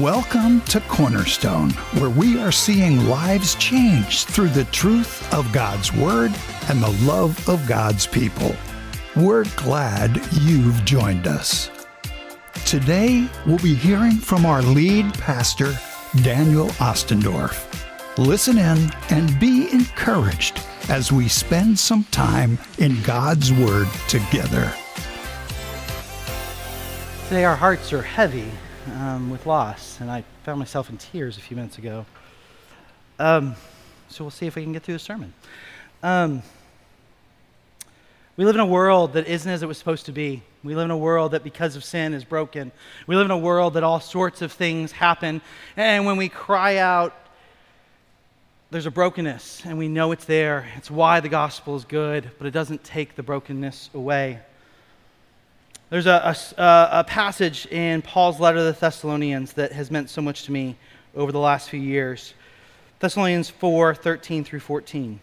Welcome to Cornerstone, where we are seeing lives changed through the truth of God's Word and the love of God's people. We're glad you've joined us. Today, we'll be hearing from our lead pastor, Daniel Ostendorf. Listen in and be encouraged as we spend some time in God's Word together. Today, our hearts are heavy um, with loss, and I found myself in tears a few minutes ago. Um, so we'll see if we can get through the sermon. Um, we live in a world that isn't as it was supposed to be. We live in a world that, because of sin, is broken. We live in a world that all sorts of things happen. And when we cry out, there's a brokenness, and we know it's there. It's why the gospel is good, but it doesn't take the brokenness away. There's a, a, a, passage in Paul's letter to the Thessalonians that has meant so much to me over the last few years. Thessalonians 4 13 through 14.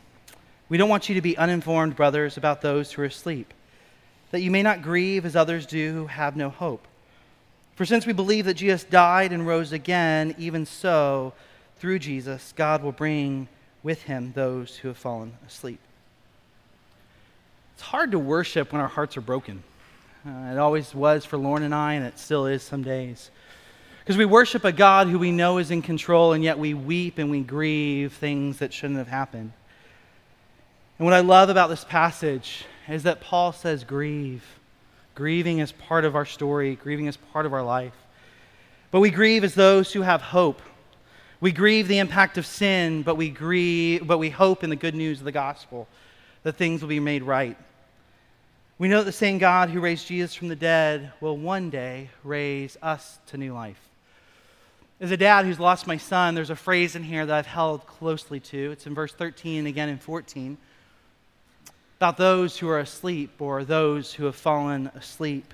We don't want you to be uninformed, brothers, about those who are asleep, that you may not grieve as others do who have no hope. For since we believe that Jesus died and rose again, even so, through Jesus, God will bring with him those who have fallen asleep. It's hard to worship when our hearts are broken. Uh, it always was for Lauren and I, and it still is some days. Because we worship a God who we know is in control, and yet we weep and we grieve things that shouldn't have happened. And what I love about this passage is that Paul says, grieve. Grieving is part of our story, grieving is part of our life. But we grieve as those who have hope. We grieve the impact of sin, but we grieve, but we hope in the good news of the gospel that things will be made right. We know that the same God who raised Jesus from the dead will one day raise us to new life. As a dad who's lost my son, there's a phrase in here that I've held closely to. It's in verse 13 and again in 14 about those who are asleep or those who have fallen asleep.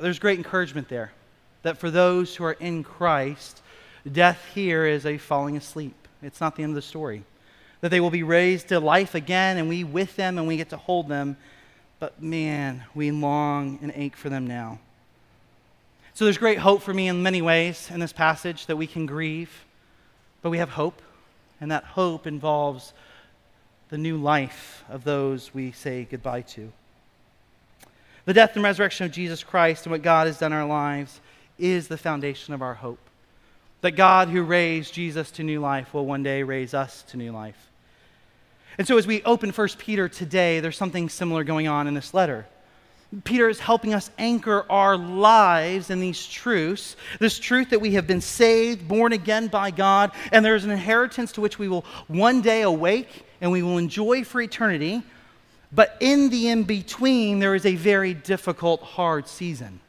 There's great encouragement there that for those who are in Christ, death here is a falling asleep. It's not the end of the story. That they will be raised to life again, and we with them, and we get to hold them but man, we long and ache for them now. So there's great hope for me in many ways in this passage that we can grieve, but we have hope, and that hope involves the new life of those we say goodbye to. The death and resurrection of Jesus Christ and what God has done in our lives is the foundation of our hope. That God, who raised Jesus to new life, will one day raise us to new life. And so, as we open 1 Peter today, there's something similar going on in this letter. Peter is helping us anchor our lives in these truths this truth that we have been saved, born again by God, and there's an inheritance to which we will one day awake and we will enjoy for eternity. But in the in between, there is a very difficult, hard season.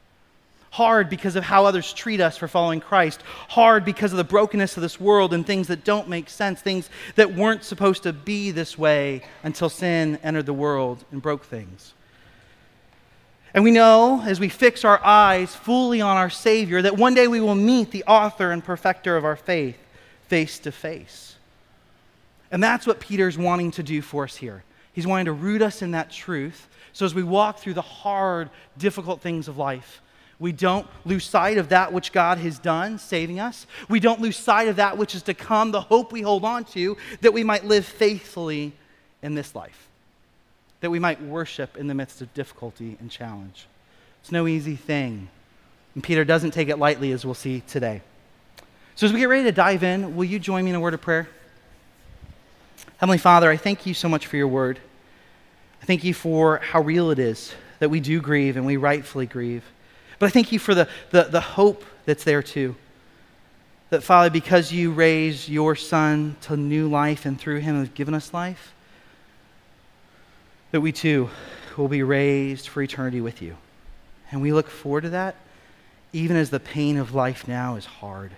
Hard because of how others treat us for following Christ. Hard because of the brokenness of this world and things that don't make sense, things that weren't supposed to be this way until sin entered the world and broke things. And we know as we fix our eyes fully on our Savior that one day we will meet the author and perfecter of our faith face to face. And that's what Peter's wanting to do for us here. He's wanting to root us in that truth. So as we walk through the hard, difficult things of life, we don't lose sight of that which God has done, saving us. We don't lose sight of that which is to come, the hope we hold on to, that we might live faithfully in this life, that we might worship in the midst of difficulty and challenge. It's no easy thing. And Peter doesn't take it lightly, as we'll see today. So, as we get ready to dive in, will you join me in a word of prayer? Heavenly Father, I thank you so much for your word. I thank you for how real it is that we do grieve and we rightfully grieve. But I thank you for the, the, the hope that's there too. That, Father, because you raised your Son to new life and through him have given us life, that we too will be raised for eternity with you. And we look forward to that, even as the pain of life now is hard.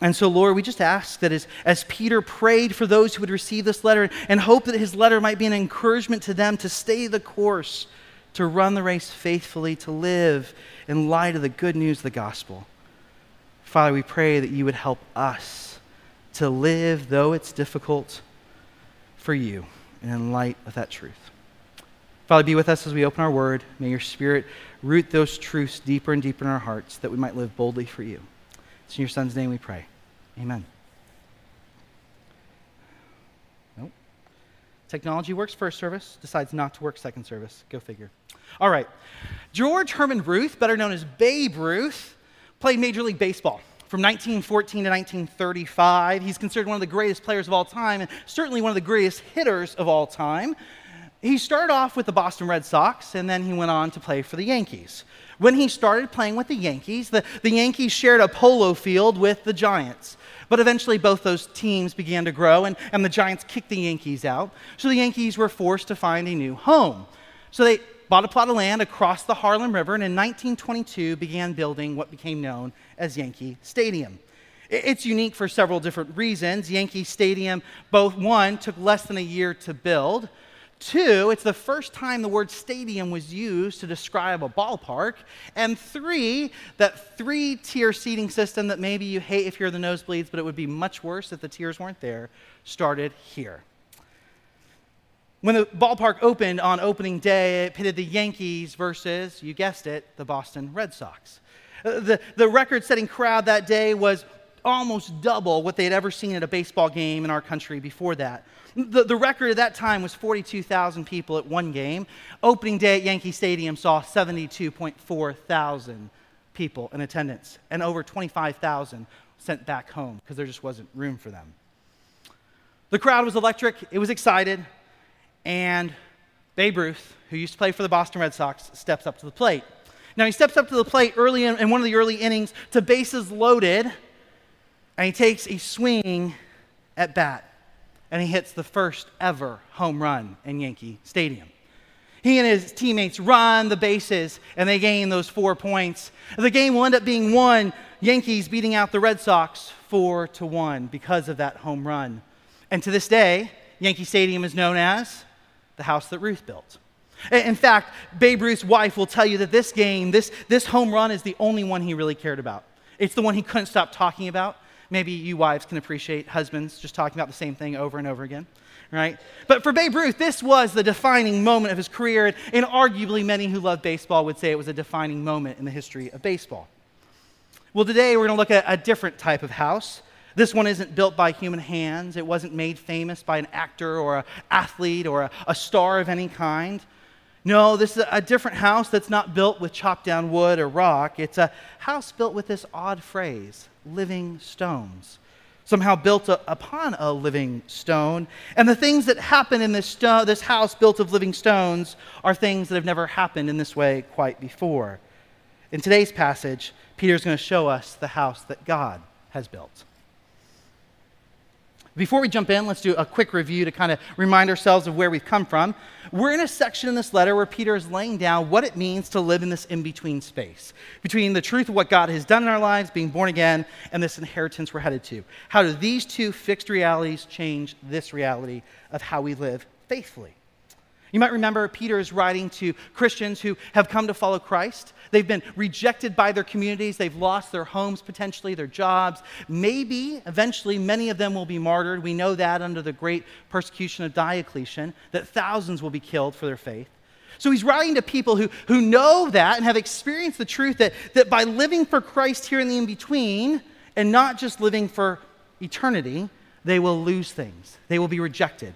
And so, Lord, we just ask that as, as Peter prayed for those who would receive this letter and hope that his letter might be an encouragement to them to stay the course to run the race faithfully, to live in light of the good news of the gospel. Father, we pray that you would help us to live, though it's difficult, for you and in light of that truth. Father, be with us as we open our word. May your spirit root those truths deeper and deeper in our hearts that we might live boldly for you. It's in your son's name we pray. Amen. Technology works first service, decides not to work second service. Go figure. All right. George Herman Ruth, better known as Babe Ruth, played Major League Baseball from 1914 to 1935. He's considered one of the greatest players of all time and certainly one of the greatest hitters of all time. He started off with the Boston Red Sox and then he went on to play for the Yankees. When he started playing with the Yankees, the, the Yankees shared a polo field with the Giants. But eventually, both those teams began to grow, and, and the Giants kicked the Yankees out. So the Yankees were forced to find a new home. So they bought a plot of land across the Harlem River, and in 1922 began building what became known as Yankee Stadium. It's unique for several different reasons. Yankee Stadium, both one, took less than a year to build. Two, it's the first time the word stadium was used to describe a ballpark. And three, that three tier seating system that maybe you hate if you're the nosebleeds, but it would be much worse if the tiers weren't there, started here. When the ballpark opened on opening day, it pitted the Yankees versus, you guessed it, the Boston Red Sox. Uh, the, the record setting crowd that day was almost double what they had ever seen at a baseball game in our country before that. The, the record at that time was 42,000 people at one game. Opening day at Yankee Stadium saw 72.4 thousand people in attendance and over 25,000 sent back home because there just wasn't room for them. The crowd was electric, it was excited. And Babe Ruth, who used to play for the Boston Red Sox, steps up to the plate. Now, he steps up to the plate early in, in one of the early innings to bases loaded, and he takes a swing at bat, and he hits the first ever home run in Yankee Stadium. He and his teammates run the bases, and they gain those four points. The game will end up being won, Yankees beating out the Red Sox four to one because of that home run. And to this day, Yankee Stadium is known as the house that Ruth built. In fact, Babe Ruth's wife will tell you that this game, this, this home run, is the only one he really cared about. It's the one he couldn't stop talking about. Maybe you wives can appreciate husbands just talking about the same thing over and over again, right? But for Babe Ruth, this was the defining moment of his career, and, arguably many who love baseball would say it was a defining moment in the history of baseball. Well, today we're going to look at a different type of house. This one isn't built by human hands. It wasn't made famous by an actor or an athlete or a, a star of any kind. No, this is a different house that's not built with chopped down wood or rock. It's a house built with this odd phrase living stones. Somehow built a, upon a living stone. And the things that happen in this, sto- this house built of living stones are things that have never happened in this way quite before. In today's passage, Peter's going to show us the house that God has built. Before we jump in, let's do a quick review to kind of remind ourselves of where we've come from. We're in a section in this letter where Peter is laying down what it means to live in this in between space between the truth of what God has done in our lives, being born again, and this inheritance we're headed to. How do these two fixed realities change this reality of how we live faithfully? You might remember Peter is writing to Christians who have come to follow Christ. They've been rejected by their communities. They've lost their homes, potentially, their jobs. Maybe eventually many of them will be martyred. We know that under the great persecution of Diocletian, that thousands will be killed for their faith. So he's writing to people who, who know that and have experienced the truth that, that by living for Christ here in the in between and not just living for eternity, they will lose things. They will be rejected.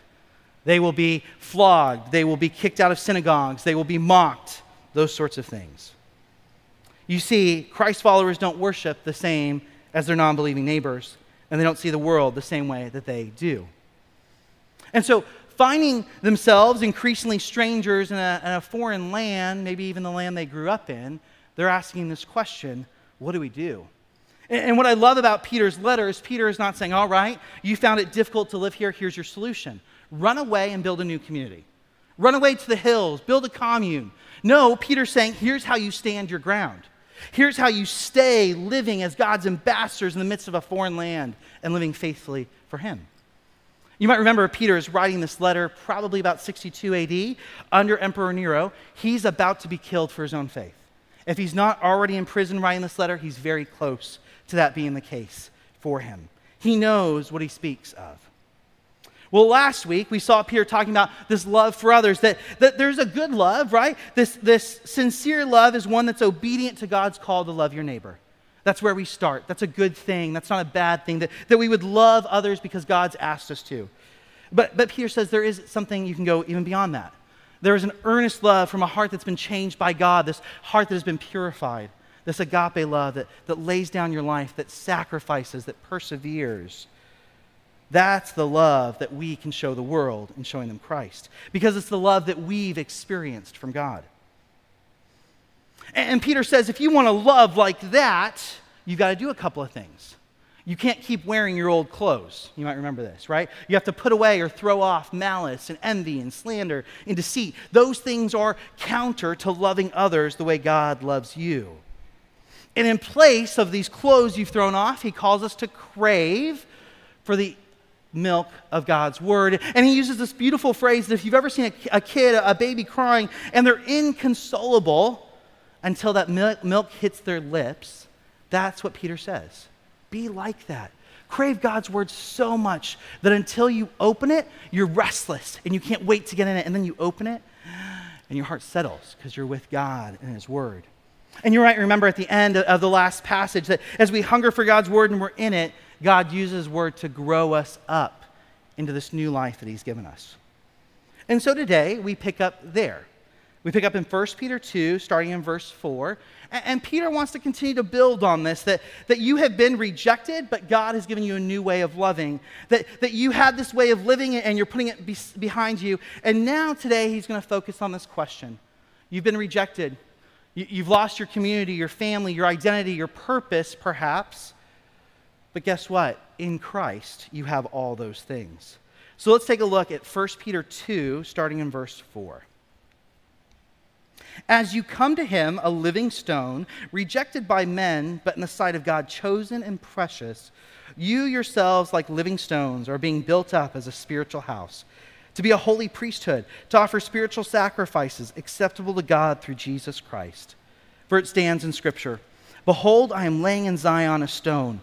They will be flogged. They will be kicked out of synagogues. They will be mocked. Those sorts of things. You see, Christ followers don't worship the same as their non believing neighbors, and they don't see the world the same way that they do. And so, finding themselves increasingly strangers in a, in a foreign land, maybe even the land they grew up in, they're asking this question what do we do? And, and what I love about Peter's letter is Peter is not saying, all right, you found it difficult to live here, here's your solution. Run away and build a new community. Run away to the hills, build a commune. No, Peter's saying, here's how you stand your ground. Here's how you stay living as God's ambassadors in the midst of a foreign land and living faithfully for Him. You might remember Peter is writing this letter probably about 62 AD under Emperor Nero. He's about to be killed for his own faith. If he's not already in prison writing this letter, he's very close to that being the case for him. He knows what he speaks of. Well, last week we saw Peter talking about this love for others, that, that there's a good love, right? This, this sincere love is one that's obedient to God's call to love your neighbor. That's where we start. That's a good thing. That's not a bad thing. That, that we would love others because God's asked us to. But, but Peter says there is something you can go even beyond that. There is an earnest love from a heart that's been changed by God, this heart that has been purified, this agape love that, that lays down your life, that sacrifices, that perseveres. That's the love that we can show the world in showing them Christ, because it's the love that we've experienced from God. And Peter says if you want to love like that, you've got to do a couple of things. You can't keep wearing your old clothes. You might remember this, right? You have to put away or throw off malice and envy and slander and deceit. Those things are counter to loving others the way God loves you. And in place of these clothes you've thrown off, he calls us to crave for the milk of God's word. And he uses this beautiful phrase that if you've ever seen a, a kid, a baby crying, and they're inconsolable, until that milk hits their lips. That's what Peter says. Be like that. Crave God's word so much that until you open it, you're restless and you can't wait to get in it. And then you open it and your heart settles because you're with God and His word. And you might remember at the end of the last passage that as we hunger for God's word and we're in it, God uses His word to grow us up into this new life that He's given us. And so today we pick up there we pick up in 1 Peter 2, starting in verse 4. And, Peter wants to continue to build on this that, that you have been rejected, but God has given you a new way of loving. That, that you had this way of living and you're putting it be, behind you. And now, today, he's going to focus on this question You've been rejected. You, you've lost your community, your family, your identity, your purpose, perhaps. But guess what? In Christ, you have all those things. So let's take a look at 1 Peter 2, starting in verse 4. As you come to him, a living stone, rejected by men, but in the sight of God, chosen and precious, you yourselves, like living stones, are being built up as a spiritual house, to be a holy priesthood, to offer spiritual sacrifices acceptable to God through Jesus Christ. For it stands in Scripture Behold, I am laying in Zion a stone,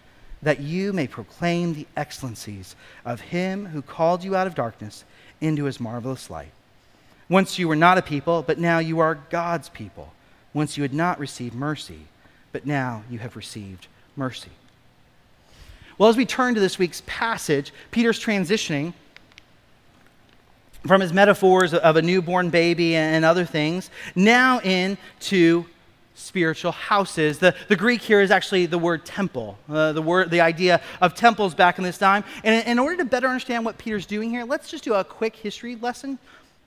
that you may proclaim the excellencies of him who called you out of darkness into his marvelous light. Once you were not a people, but now you are God's people. Once you had not received mercy, but now you have received mercy. Well, as we turn to this week's passage, Peter's transitioning from his metaphors of a newborn baby and other things now into spiritual houses. The, the Greek here is actually the word temple, uh, the, word, the idea of temples back in this time. And in order to better understand what Peter's doing here, let's just do a quick history lesson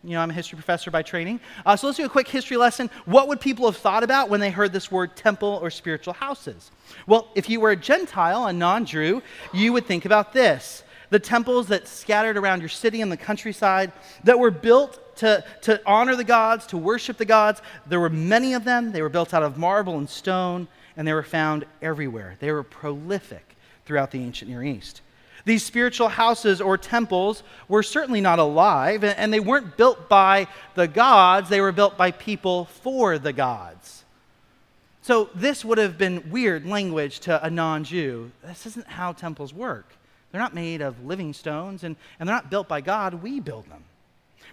you know, I'm a history professor by training. Uh, so let's do a quick history lesson. What would people have thought about when they heard this word temple or spiritual houses? Well, if you were a Gentile, a non Jew, you would think about this the temples that scattered around your city and the countryside that were built to, to honor the gods, to worship the gods. There were many of them. They were built out of marble and stone, and they were found everywhere. They were prolific throughout the ancient Near East. These spiritual houses or temples were certainly not alive, and they weren't built by the gods, they were built by people for the gods. So this would have been weird language to a non Jew. This isn't how temples work. They're not made of living stones, and, and they're not built by God. We build them.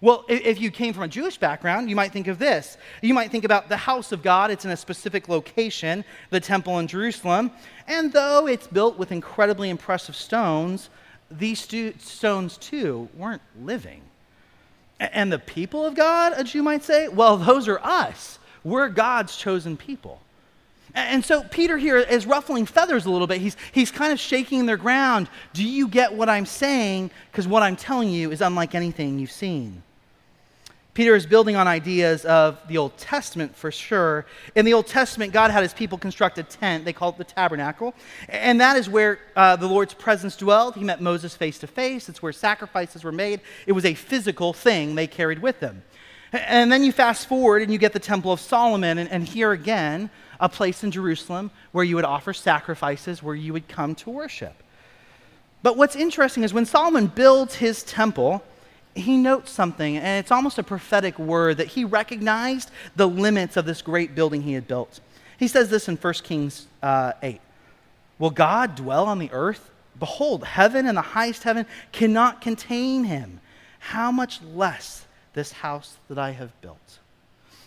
Well, if you came from a Jewish background, you might think of this. You might think about the house of God. It's in a specific location, the temple in Jerusalem. And though it's built with incredibly impressive stones, these stu- stones too weren't living. And the people of God, a Jew might say, well, those are us. We're God's chosen people. And so Peter here is ruffling feathers a little bit. He's, he's kind of shaking their ground. Do you get what I'm saying? Because what I'm telling you is unlike anything you've seen. Peter is building on ideas of the Old Testament for sure. In the Old Testament, God had his people construct a tent. They called it the tabernacle. And that is where uh, the Lord's presence dwelled. He met Moses face to face. It's where sacrifices were made. It was a physical thing they carried with them. And then you fast forward and you get the Temple of Solomon. And, and here again, a place in Jerusalem where you would offer sacrifices, where you would come to worship. But what's interesting is when Solomon builds his temple, he notes something, and it's almost a prophetic word that he recognized the limits of this great building he had built. He says this in 1 Kings uh, 8 Will God dwell on the earth? Behold, heaven and the highest heaven cannot contain him. How much less this house that I have built?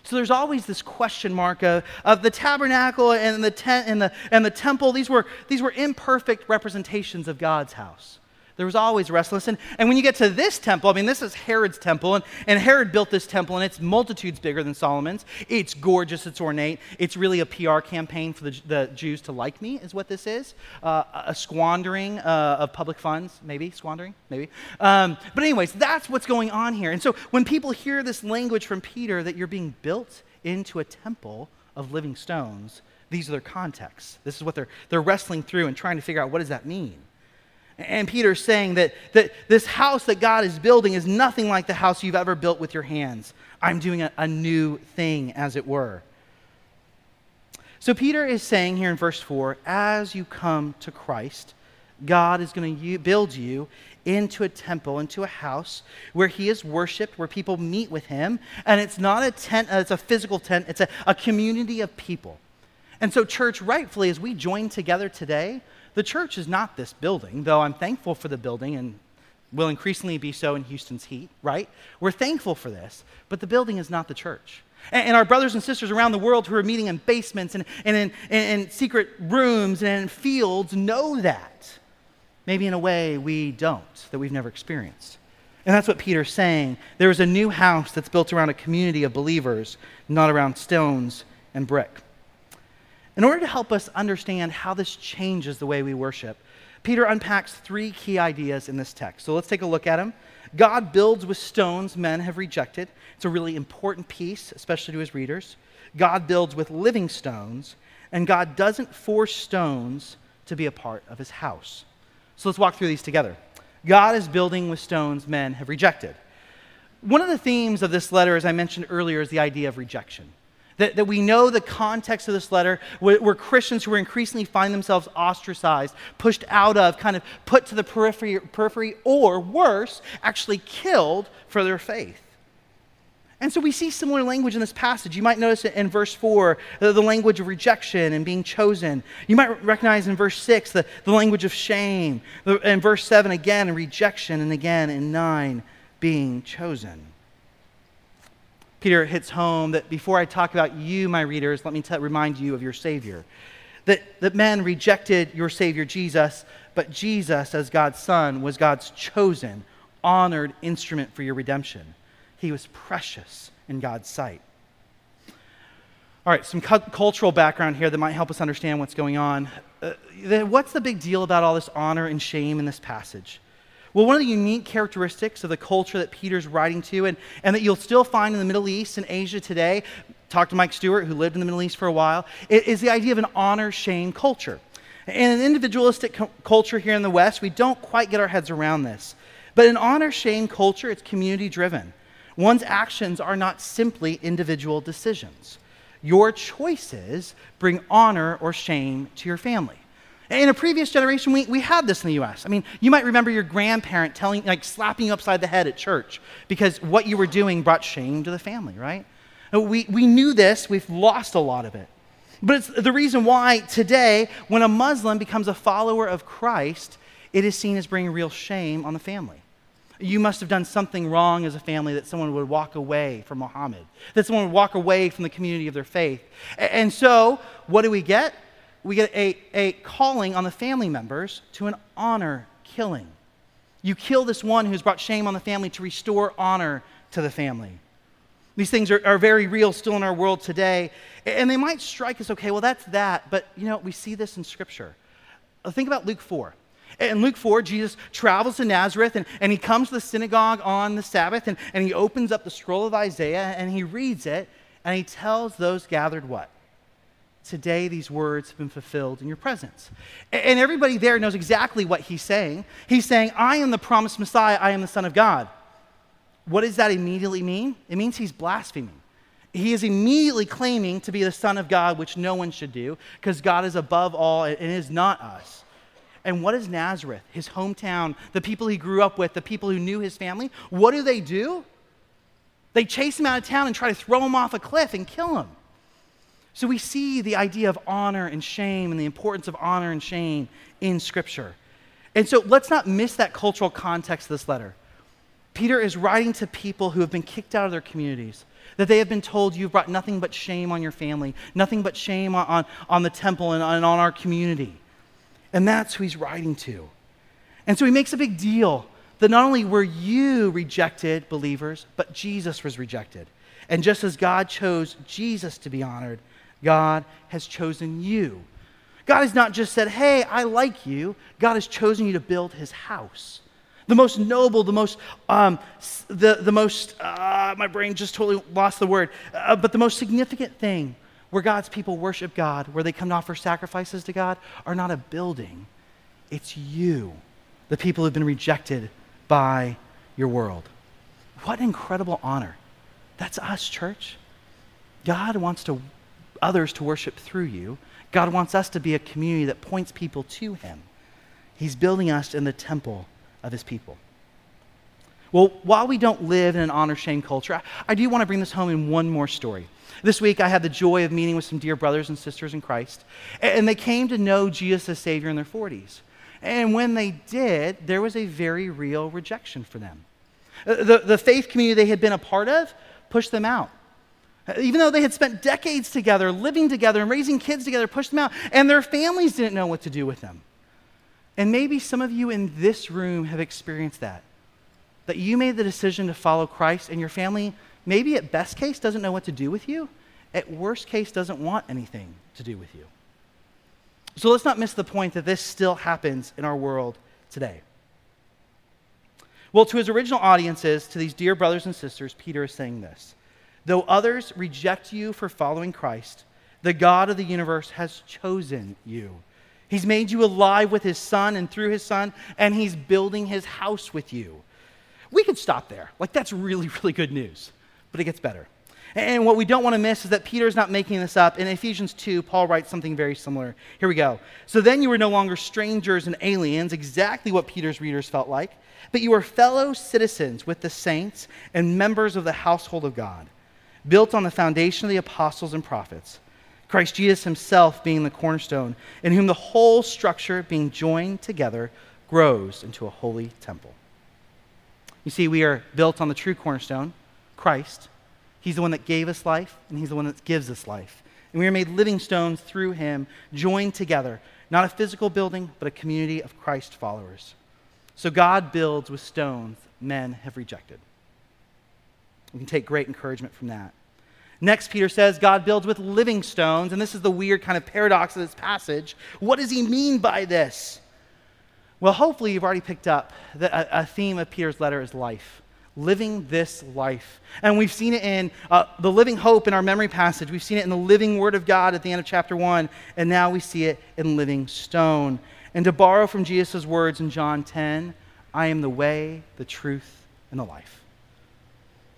So there's always this question mark of, of the tabernacle and the tent and the, and the temple. These were, these were imperfect representations of God's house. There was always restless. And, and when you get to this temple, I mean, this is Herod's temple, and, and Herod built this temple, and it's multitudes bigger than Solomon's. It's gorgeous, it's ornate. It's really a PR campaign for the, the Jews to like me, is what this is. Uh, a squandering uh, of public funds, maybe, squandering, maybe. Um, but, anyways, that's what's going on here. And so when people hear this language from Peter that you're being built into a temple of living stones, these are their contexts. This is what they're, they're wrestling through and trying to figure out what does that mean. And Peter's saying that, that this house that God is building is nothing like the house you've ever built with your hands. I'm doing a, a new thing, as it were. So Peter is saying here in verse 4 as you come to Christ, God is going to build you into a temple, into a house where he is worshiped, where people meet with him. And it's not a tent, uh, it's a physical tent, it's a, a community of people. And so, church, rightfully, as we join together today, the church is not this building, though I'm thankful for the building and will increasingly be so in Houston's heat, right? We're thankful for this, but the building is not the church. And, and our brothers and sisters around the world who are meeting in basements and, and in, in, in secret rooms and in fields know that. Maybe in a way we don't, that we've never experienced. And that's what Peter's saying. There is a new house that's built around a community of believers, not around stones and brick. In order to help us understand how this changes the way we worship, Peter unpacks three key ideas in this text. So let's take a look at them. God builds with stones men have rejected. It's a really important piece, especially to his readers. God builds with living stones, and God doesn't force stones to be a part of his house. So let's walk through these together. God is building with stones men have rejected. One of the themes of this letter, as I mentioned earlier, is the idea of rejection. That, that we know the context of this letter where, where, Christians who are increasingly find themselves ostracized, pushed out of, kind of put to the periphery, periphery, or worse, actually killed for their faith. And so we see similar language in this passage. You might notice in verse 4, the, the language of rejection and being chosen. You might recognize in verse 6 the, the language of shame. In verse 7, again, rejection, and again in 9, being chosen. Peter hits home that before I talk about you, my readers, let me remind you of your Savior. That, that men rejected your Savior Jesus, but Jesus, as God's Son, was God's chosen, honored instrument for your redemption. He was precious in God's sight. All right, some cu- cultural background here that might help us understand what's going on. Uh, what's the big deal about all this honor and shame in this passage? Well, one of the unique characteristics of the culture that Peter's writing to, and, and that you'll still find in the Middle East and Asia today, talk to Mike Stewart, who lived in the Middle East for a while, is the idea of an honor shame culture. In an individualistic co- culture here in the West, we don't quite get our heads around this. But in honor shame culture, it's community driven. One's actions are not simply individual decisions. Your choices bring honor or shame to your family. In a previous generation, we, we had this in the US. I mean, you might remember your grandparent telling, like, slapping you upside the head at church because what you were doing brought shame to the family, right? We, we knew this, we've lost a lot of it. But it's the reason why today, when a Muslim becomes a follower of Christ, it is seen as bringing real shame on the family. You must have done something wrong as a family that someone would walk away from Muhammad, that someone would walk away from the community of their faith. And so, what do we get? We get a, a calling on the family members to an honor killing. You kill this one who's brought shame on the family to restore honor to the family. These things are, are very real still in our world today. And they might strike us, okay, well, that's that. But, you know, we see this in Scripture. Uh, think about Luke 4. In Luke 4, Jesus travels to Nazareth and, and he comes to the synagogue on the Sabbath and, and he opens up the scroll of Isaiah and he reads it and he tells those gathered what? Today, these words have been fulfilled in your presence. And everybody there knows exactly what he's saying. He's saying, I am the promised Messiah, I am the Son of God. What does that immediately mean? It means he's blaspheming. he is immediately claiming to be the Son of God, which no one should do, because God is above all and is not us. And what is Nazareth, his hometown, the people he grew up with, the people who knew his family? What do they do? They chase him out of town and try to throw him off a cliff and kill him. So we see the idea of honor and shame and the importance of honor and shame in Scripture. And so let's not miss that cultural context of this letter. Peter is writing to people who have been kicked out of their communities, that they have been told you've brought nothing but shame on your family, nothing but shame on, on, on the temple and, and on our community. And that's who he's writing to. And so he makes a big deal that not only were you rejected, believers, but Jesus was rejected. And just as God chose Jesus to be honored, God has chosen you. God has not just said, Hey, I like you. God has chosen you to build his house. The most noble, the most, um, the, the most, uh, my brain just totally lost the word, uh, but the most significant thing where God's people worship God, where they come to offer sacrifices to God, are not a building. It's you, the people who've been rejected by your world. What incredible honor. That's us, church. God wants to others to worship through you. God wants us to be a community that points people to Him. He's building us in the temple of His people. Well, while we don't live in an honor shame culture, I do want to bring this home in one more story. This week, I had the joy of meeting with some dear brothers and sisters in Christ, and they came to know Jesus as Savior in their 40s. And when they did, there was a very real rejection for them. Uh, the, the faith community they had been a part of pushed them out. Even though they had spent decades together, living together, and raising kids together, pushed them out, and their families didn't know what to do with them. And maybe some of you in this room have experienced that. That you made the decision to follow Christ, and your family, maybe at best case, doesn't know what to do with you, at worst case, doesn't want anything to do with you. So let's not miss the point that this still happens in our world today. Well, to his original audiences, to these dear brothers and sisters, Peter is saying this Though others reject you for following Christ, the God of the universe has chosen you. He's made you alive with his son and through his son, and he's building his house with you. We could stop there. Like, that's really, really good news. But it gets better. And what we don't want to miss is that Peter's not making this up. In Ephesians 2, Paul writes something very similar. Here we go. So then you were no longer strangers and aliens, exactly what Peter's readers felt like, but you were fellow citizens with the saints and members of the household of God, built on the foundation of the apostles and prophets. Christ Jesus himself being the cornerstone, in whom the whole structure, being joined together, grows into a holy temple. You see, we are built on the true cornerstone, Christ He's the one that gave us life, and He's the one that gives us life. And we are made living stones through Him, joined together, not a physical building, but a community of Christ followers. So God builds with stones men have rejected. We can take great encouragement from that. Next, Peter says God builds with living stones, and this is the weird kind of paradox of this passage. What does he mean by this? Well, hopefully, you've already picked up that a, theme of Peter's letter is life living this life. And we've seen it in uh, the living hope in our memory passage. We've seen it in the living word of God at the end of chapter 1. And now we see it in living stone. And to borrow from Jesus' words in John 10, I am the way, the truth, and the life.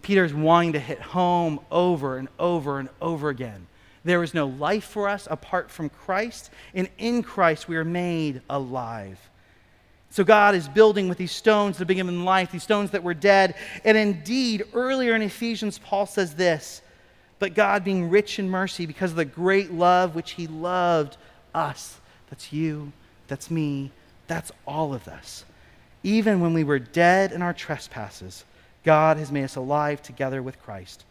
Peter's wanting to hit home over and over and over again. There is no life for us apart from Christ, and in Christ we are made alive. So God is building with these stones to him in life, these stones that were dead. And indeed, earlier in Ephesians, Paul says this But God, being rich in mercy, because of the great love which he loved us, that's you, that's me, that's all of us. Even when we were dead in our trespasses, God has made us alive together with Christ,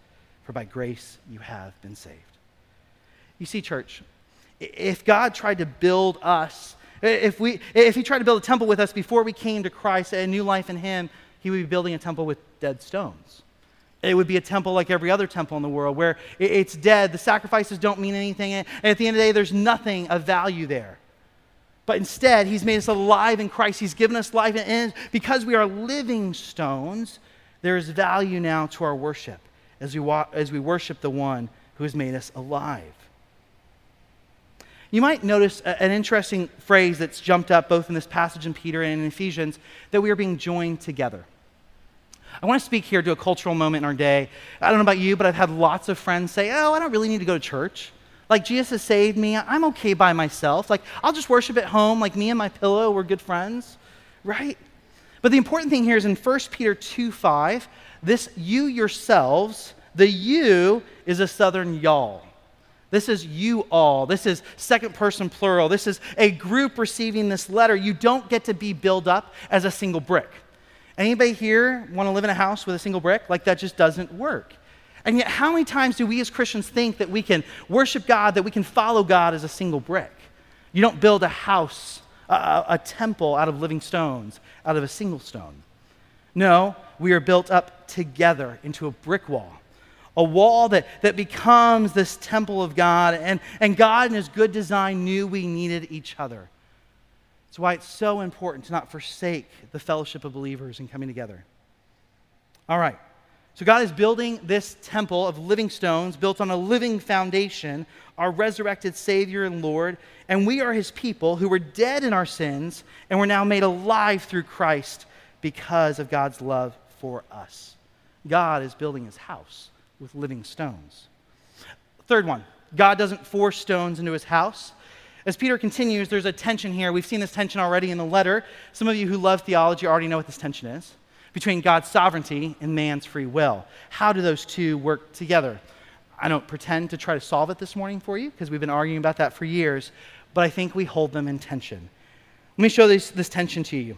for by grace you have been saved. You see, church, if God tried to build us if, we, if he tried to build a temple with us before we came to Christ, a new life in him, he would be building a temple with dead stones. It would be a temple like every other temple in the world where it's dead, the sacrifices don't mean anything, and at the end of the day, there's nothing of value there. But instead, he's made us alive in Christ. He's given us life, and because we are living stones, there is value now to our worship as we, wa- as we worship the one who has made us alive. You might notice an interesting phrase that's jumped up both in this passage in Peter and in Ephesians that we are being joined together. I want to speak here to a cultural moment in our day. I don't know about you, but I've had lots of friends say, Oh, I don't really need to go to church. Like, Jesus has saved me. I'm okay by myself. Like, I'll just worship at home. Like, me and my pillow, we're good friends, right? But the important thing here is in 1 Peter 2 5, this you yourselves, the you is a southern y'all. This is you all. This is second person plural. This is a group receiving this letter. You don't get to be built up as a single brick. Anybody here want to live in a house with a single brick? Like that just doesn't work. And yet, how many times do we as Christians think that we can worship God, that we can follow God as a single brick? You don't build a house, a, a temple out of living stones, out of a single stone. No, we are built up together into a brick wall a wall that, that becomes this temple of God. And, and God, in His good design, knew we needed each other. That's why it's so important to not forsake the fellowship of believers and coming together. All right. So, God is building this temple of living stones built on a living foundation, our resurrected Savior and Lord. And we are His people who were dead in our sins and were now made alive through Christ because of God's love for us. God is building His house with living stones. Third one God doesn't force stones into his house. As Peter continues, there's a tension here. We've seen this tension already in the letter. Some of you who love theology already know what this tension is between God's sovereignty and man's free will. How do those two work together? I don't pretend to try to solve it this morning for you because we've been arguing about that for years, but I think we hold them in tension. Let me show this, this tension to you.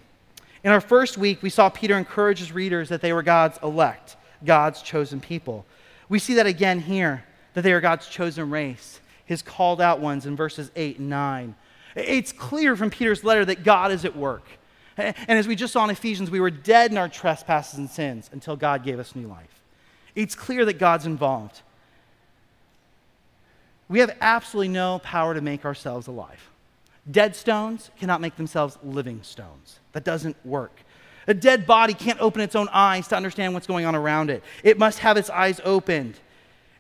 In our first week, we saw Peter encourage his readers that they were God's elect, God's chosen people. We see that again here, that they are God's chosen race, his called out ones in verses 8 and 9. It's clear from Peter's letter that God is at work. And as we just saw in Ephesians, we were dead in our trespasses and sins until God gave us new life. It's clear that God's involved. We have absolutely no power to make ourselves alive. Dead stones cannot make themselves living stones. That doesn't work. A dead body can't open its own eyes to understand what's going on around it, it must have its eyes opened.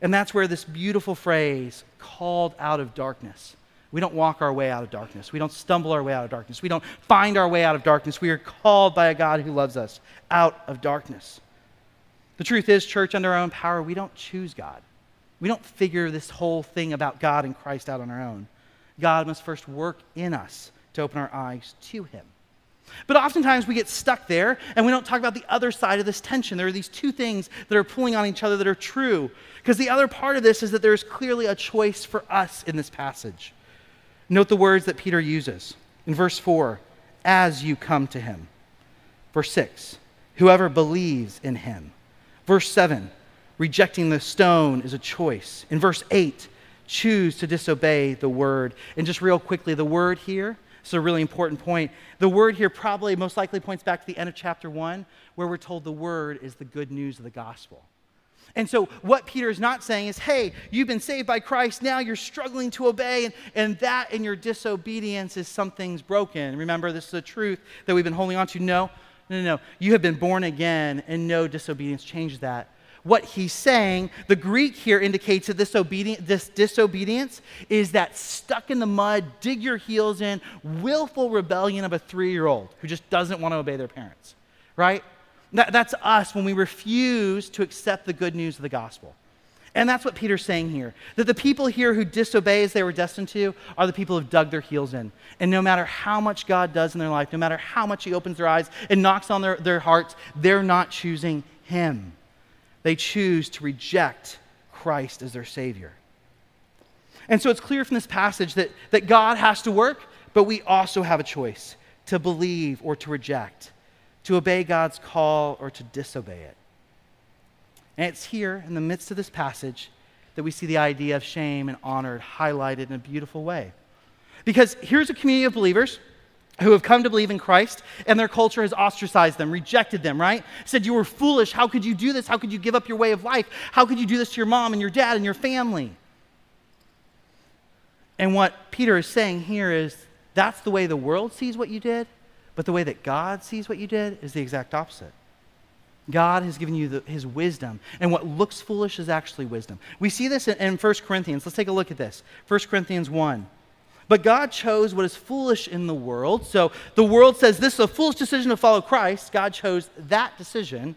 And that's where this beautiful phrase, called out of darkness. We don't walk our way out of darkness. We don't stumble our way out of darkness. We don't find our way out of darkness. We are called by a God who loves us out of darkness. The truth is, church, under our own power, we don't choose God. We don't figure this whole thing about God and Christ out on our own. God must first work in us to open our eyes to Him. But oftentimes we get stuck there and we don't talk about the other side of this tension. There are these two things that are pulling on each other that are true. Because the other part of this is that there's clearly a choice for us in this passage. Note the words that Peter uses. In verse 4, as you come to him. Verse 6, whoever believes in him. Verse 7, rejecting the stone is a choice. In verse 8, choose to disobey the word. And just real quickly, the word here it's a really important point. The word here probably most likely points back to the end of chapter 1, where we're told the word is the good news of the gospel. And so, what Peter is not saying is, hey, you've been saved by Christ, now you're struggling to obey, and, and that in your disobedience is something's broken. Remember, this is a truth that we've been holding on to. No, no, no. You have been born again, and no disobedience changes that what he's saying, the Greek here indicates that this, obedience, this disobedience is that stuck in the mud, dig your heels in, willful rebellion of a three year old who just doesn't want to obey their parents, right? That, that's us when we refuse to accept the good news of the gospel. And that's what Peter's saying here. That the people here who disobey as they were destined to are the people who've dug their heels in. And no matter how much God does in their life, no matter how much He opens their eyes and knocks on their, their hearts, they're not choosing Him they choose to reject Christ as their Savior. And so it's clear from this passage that, that God has to work, but we also have a choice to believe or to reject, to obey God's call or to disobey it. And it's here in the midst of this passage that we see the idea of shame and honor highlighted in a beautiful way. Because here's a community of believers who have come to believe in Christ, and their culture has ostracized them, rejected them, right? Said, You were foolish. How could you do this? How could you give up your way of life? How could you do this to your mom and your dad and your family? And what Peter is saying here is that's the way the world sees what you did, but the way that God sees what you did is the exact opposite. God has given you the, his wisdom, and what looks foolish is actually wisdom. We see this in, in 1 Corinthians. Let's take a look at this. 1 Corinthians 1. But God chose what is foolish in the world. So the world says this is a foolish decision to follow Christ. God chose that decision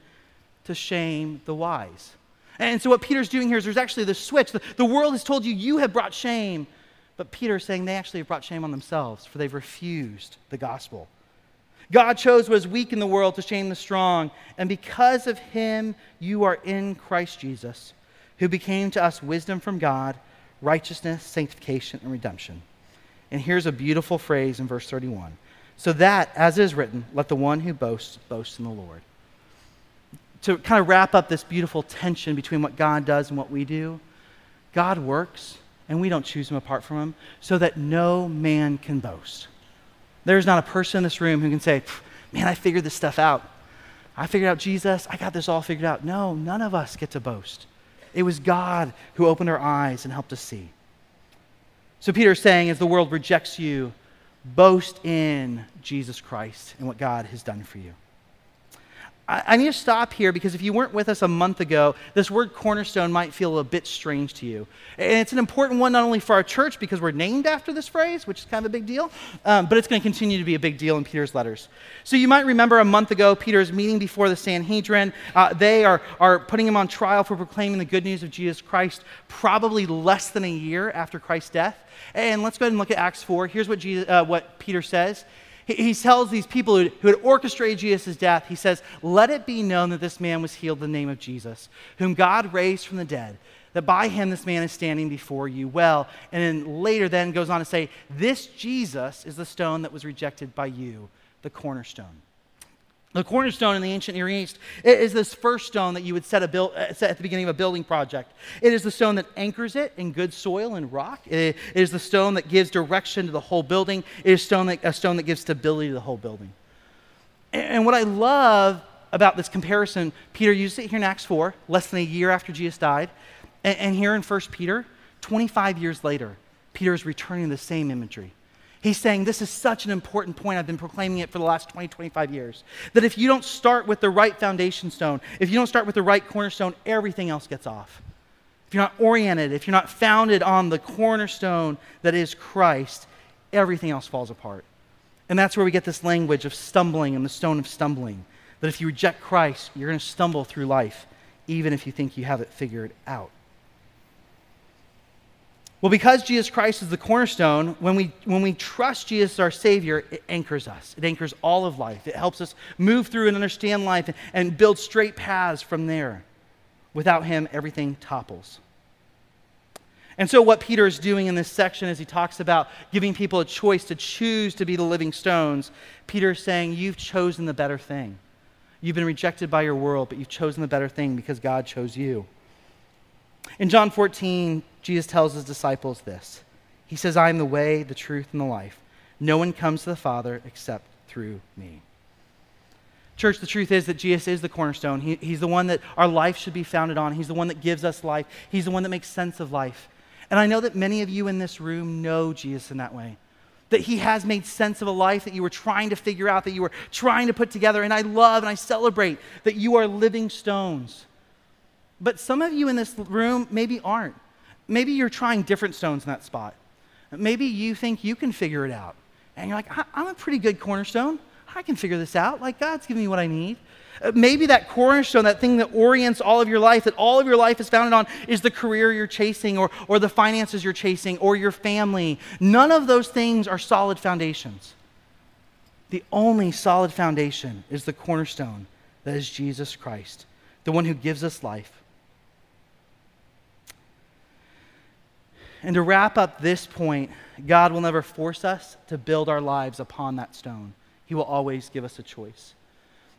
to shame the wise. And so, what Peter's doing here is there's actually the switch. The, the world has told you you have brought shame, but Peter is saying they actually have brought shame on themselves, for they've refused the gospel. God chose what is weak in the world to shame the strong, and because of him, you are in Christ Jesus, who became to us wisdom from God, righteousness, sanctification, and redemption. And here's a beautiful phrase in verse 31 So that, as is written, let the one who boasts boast in the Lord. To kind of wrap up this beautiful tension between what God does and what we do, God works, and we don't choose him apart from him, so that no man can boast. There's not a person in this room who can say, Man, I figured this stuff out. I figured out Jesus. I got this all figured out. No, none of us get to boast. It was God who opened our eyes and helped us see. So Peter is saying, as the world rejects you, boast in Jesus Christ and what God has done for you. I, I need to stop here because if you weren't with us a month ago, this word cornerstone might feel a bit strange to you. And it's an important one not only for our church because we're named after this phrase, which is kind of a big deal, um, but it's going to continue to be a big deal in Peter's letters. So you might remember a month ago, Peter's meeting before the Sanhedrin. Uh, they are, are putting him on trial for proclaiming the good news of Jesus Christ, probably less than a year after Christ's death. And let's go ahead and look at Acts 4. Here's what, Jesus, uh, what Peter says. He, tells these people who, who had orchestrated Jesus' death, he says, Let it be known that this man was healed in the name of Jesus, whom God raised from the dead, that by him this man is standing before you well. And then later, then goes on to say, This Jesus is the stone that was rejected by you, the cornerstone. The cornerstone in the ancient Near East is this first stone that you would set, build, uh, set, at the beginning of a building project. It is the stone that anchors it in good soil and rock. It is the stone that gives direction to the whole building. It is stone that, a stone that gives stability to the whole building. And what I love about this comparison, Peter used it here in Acts 4, less than a year after Jesus died. And, here in 1 Peter, 25 years later, Peter is returning the same imagery. He's saying this is such an important point. I've been proclaiming it for the last 20, 25 years. That if you don't start with the right foundation stone, if you don't start with the right cornerstone, everything else gets off. If you're not oriented, if you're not founded on the cornerstone that is Christ, everything else falls apart. And that's where we get this language of stumbling and the stone of stumbling. That if you reject Christ, you're going to stumble through life, even if you think you have it figured out. Well, because Jesus Christ is the cornerstone, when we, when we trust Jesus as our Savior, it anchors us. It anchors all of life. It helps us move through and understand life and, and build straight paths from there. Without Him, everything topples. And so, what Peter is doing in this section as he talks about giving people a choice to choose to be the living stones, Peter is saying, You've chosen the better thing. You've been rejected by your world, but you've chosen the better thing because God chose you. In John 14, Jesus tells his disciples this He says, I am the way, the truth, and the life. No one comes to the Father except through me. Church, the truth is that Jesus is the cornerstone. He, he's the one that our life should be founded on. He's the one that gives us life. He's the one that makes sense of life. And I know that many of you in this room know Jesus in that way. That he has made sense of a life that you were trying to figure out, that you were trying to put together. And I love and I celebrate that you are living stones. But some of you in this room maybe aren't. Maybe you're trying different stones in that spot. Maybe you think you can figure it out. And you're like, I'm a pretty good cornerstone. I can figure this out. Like, God's giving me what I need. Uh, maybe that cornerstone, that thing that orients all of your life, that all of your life is founded on, is the career you're chasing, or, or the finances you're chasing, or your family. None of those things are solid foundations. The only solid foundation is the cornerstone that is Jesus Christ, the one who gives us life, And to wrap up this point, God will never force us to build our lives upon that stone. He will always give us a choice.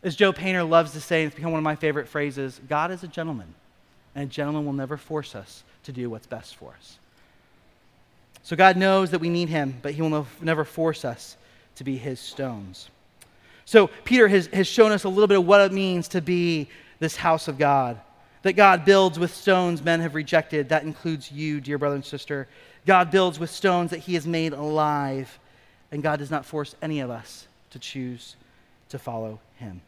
As Joe Painter loves to say, and it's become one of my favorite phrases God is a gentleman, and a gentleman will never force us to do what's best for us. So God knows that we need him, but he will never force us to be his stones. So Peter has, has shown us a little bit of what it means to be this house of God that God builds with stones men have rejected. That includes you, dear brother and sister. God builds with stones that he has made alive, and God does not force any of us to choose to follow him.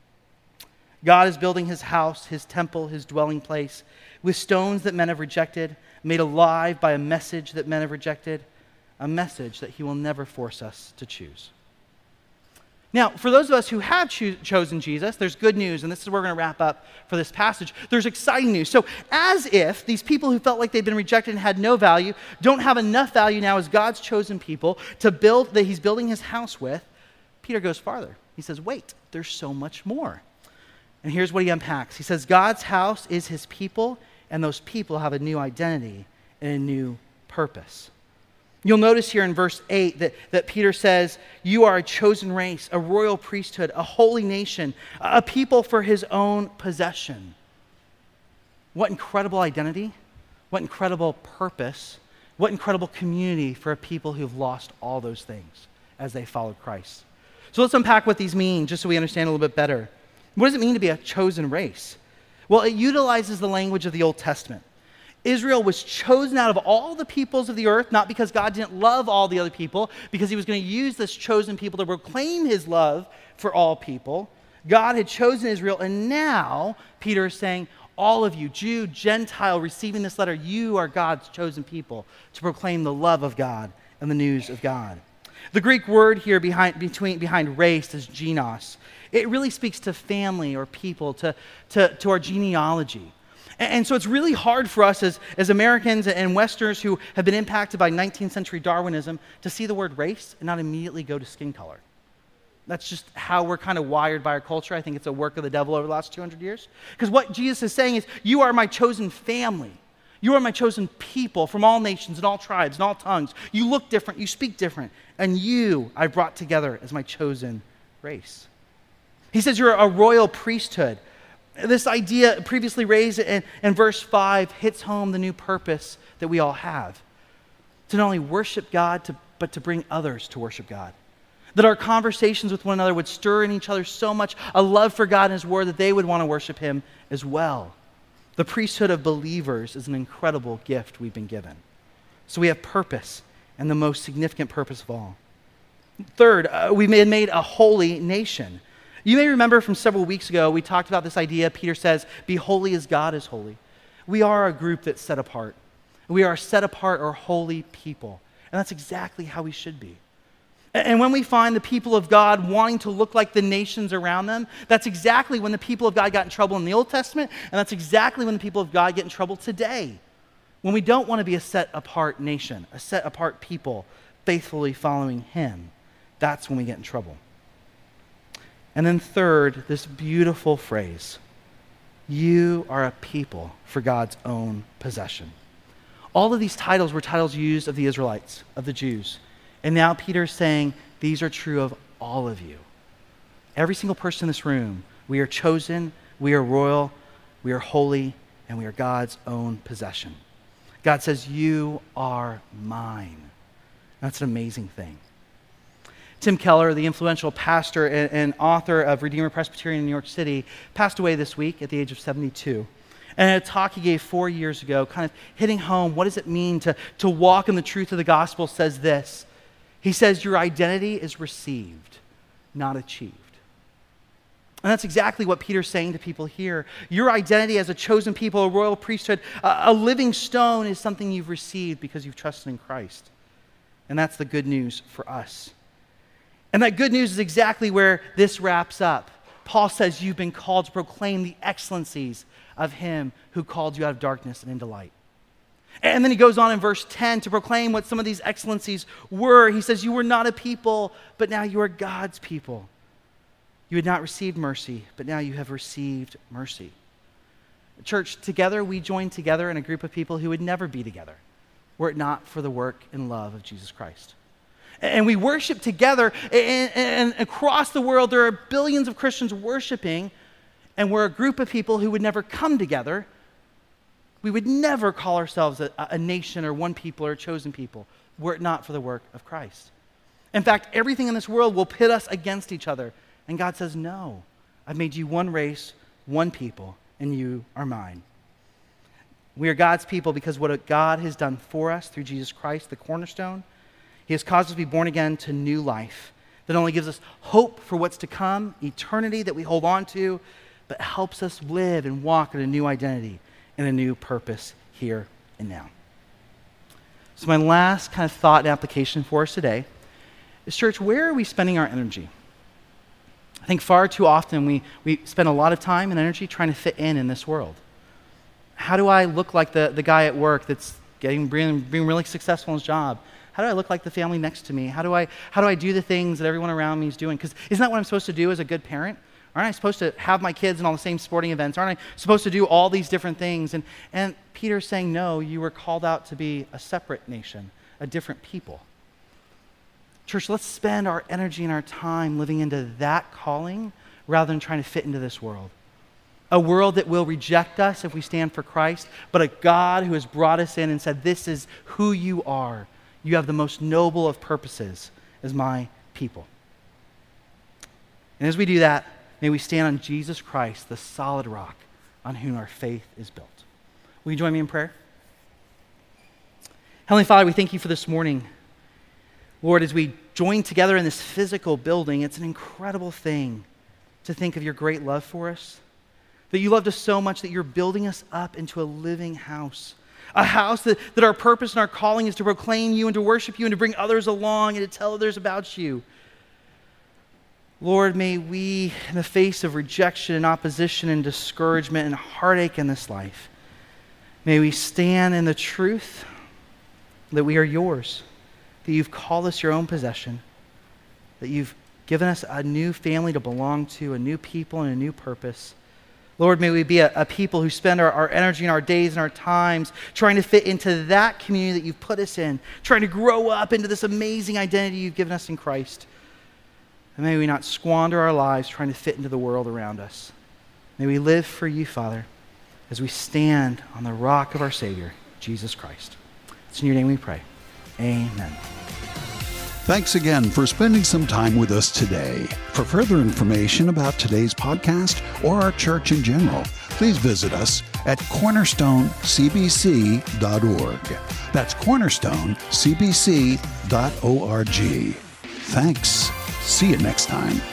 God is building his house, his temple, his dwelling place with stones that men have rejected, made alive by a message that men have rejected, a message that he will never force us to choose. Now, for those of us who have cho- chosen Jesus, there's good news, and this is where we're going to wrap up for this passage. There's exciting news. So, as if these people who felt like they'd been rejected and had no value don't have enough value now as God's chosen people to build that He's building His house with, Peter goes farther. He says, Wait, there's so much more. And here's what he unpacks He says, God's house is His people, and those people have a new identity and a new purpose. You'll notice here in verse 8 that, that Peter says, You are a chosen race, a royal priesthood, a holy nation, a people for his own possession. What incredible identity, what incredible purpose, what incredible community for a people who've lost all those things as they followed Christ. So let's unpack what these mean just so we understand a little bit better. What does it mean to be a chosen race? Well, it utilizes the language of the Old Testament. Israel was chosen out of all the peoples of the earth, not because God didn't love all the other people, because he was going to use this chosen people to proclaim his love for all people. God had chosen Israel, and now Peter is saying, All of you, Jew, Gentile, receiving this letter, you are God's chosen people to proclaim the love of God and the news of God. The Greek word here behind, between, behind race is genos. It really speaks to family or people, to, to, to our genealogy. And so it's really hard for us as, as Americans and Westerners who have been impacted by 19th century Darwinism to see the word race and not immediately go to skin color. That's just how we're kind of wired by our culture. I think it's a work of the devil over the last 200 years. Because what Jesus is saying is, You are my chosen family. You are my chosen people from all nations and all tribes and all tongues. You look different, you speak different, and you I brought together as my chosen race. He says, You're a royal priesthood. This idea, previously raised in, in verse 5, hits home the new purpose that we all have to not only worship God, to, but to bring others to worship God. That our conversations with one another would stir in each other so much a love for God and His Word that they would want to worship Him as well. The priesthood of believers is an incredible gift we've been given. So we have purpose, and the most significant purpose of all. Third, uh, we've been made a holy nation. You may remember from several weeks ago, we talked about this idea. Peter says, Be holy as God is holy. We are a group that's set apart. We are set apart or holy people. And that's exactly how we should be. And when we find the people of God wanting to look like the nations around them, that's exactly when the people of God got in trouble in the Old Testament, and that's exactly when the people of God get in trouble today. When we don't want to be a set apart nation, a set apart people faithfully following Him, that's when we get in trouble. And then, third, this beautiful phrase you are a people for God's own possession. All of these titles were titles used of the Israelites, of the Jews. And now Peter is saying these are true of all of you. Every single person in this room, we are chosen, we are royal, we are holy, and we are God's own possession. God says, You are mine. That's an amazing thing. Tim Keller, the influential pastor and, and, author of Redeemer Presbyterian in New York City, passed away this week at the age of 72. And in a talk he gave four years ago, kind of hitting home what does it mean to, to walk in the truth of the gospel, says this. He says, Your identity is received, not achieved. And that's exactly what Peter's saying to people here. Your identity as a chosen people, a royal priesthood, a, a living stone is something you've received because you've trusted in Christ. And that's the good news for us. And that good news is exactly where this wraps up. Paul says, You've been called to proclaim the excellencies of him who called you out of darkness and into light. And then he goes on in verse 10 to proclaim what some of these excellencies were. He says, You were not a people, but now you are God's people. You had not received mercy, but now you have received mercy. Church, together we join together in a group of people who would never be together were it not for the work and love of Jesus Christ and we worship together. And, and, across the world, there are billions of Christians worshiping, and we're a group of people who would never come together. We would never call ourselves a, a nation or one people or a chosen people were it not for the work of Christ. In fact, everything in this world will pit us against each other. And God says, No, I've made you one race, one people, and you are mine. We are God's people because what God has done for us through Jesus Christ, the cornerstone, has caused us to be born again to new life that only gives us hope for what's to come, eternity that we hold on to, but helps us live and walk in a new identity and a new purpose here and now. So, my last kind of thought and application for us today is church, where are we spending our energy? I think far too often we, we spend a lot of time and energy trying to fit in in this world. How do I look like the, the guy at work that's getting, being really successful in his job? How do I look like the family next to me? How do I, how do I do the things that everyone around me is doing? Because isn't that what I'm supposed to do as a good parent? Aren't I supposed to have my kids in all the same sporting events? Aren't I supposed to do all these different things? And, and Peter's saying, no, you were called out to be a separate nation, a different people. Church, let's spend our energy and our time living into that calling rather than trying to fit into this world. A world that will reject us if we stand for Christ, but a God who has brought us in and said, This is who you are. You have the most noble of purposes as my people. And as we do that, may we stand on Jesus Christ, the solid rock on whom our faith is built. Will you join me in prayer? Heavenly Father, we thank you for this morning. Lord, as we join together in this physical building, it's an incredible thing to think of your great love for us. That you loved us so much that you're building us up into a living house. A house that, that our purpose and our calling is to proclaim you and to worship you and to bring others along and to tell others about you. Lord, may we, in the face of rejection and opposition and discouragement and heartache in this life, may we stand in the truth that we are yours that you've called us your own possession, that you've given us a new family to belong to, a new people, and a new purpose. Lord, may we be a, a people who spend our, our, energy and our days and our times trying to fit into that community that you've put us in, trying to grow up into this amazing identity you've given us in Christ. And may we not squander our lives trying to fit into the world around us. May we live for you, Father, as we stand on the rock of our Savior, Jesus Christ. It's in your name we pray. Amen. Thanks again for spending some time with us today. For further information about today's podcast or our church in general, please visit us at cornerstonecbc.org. That's cornerstonecbc.org. Thanks. See you next time.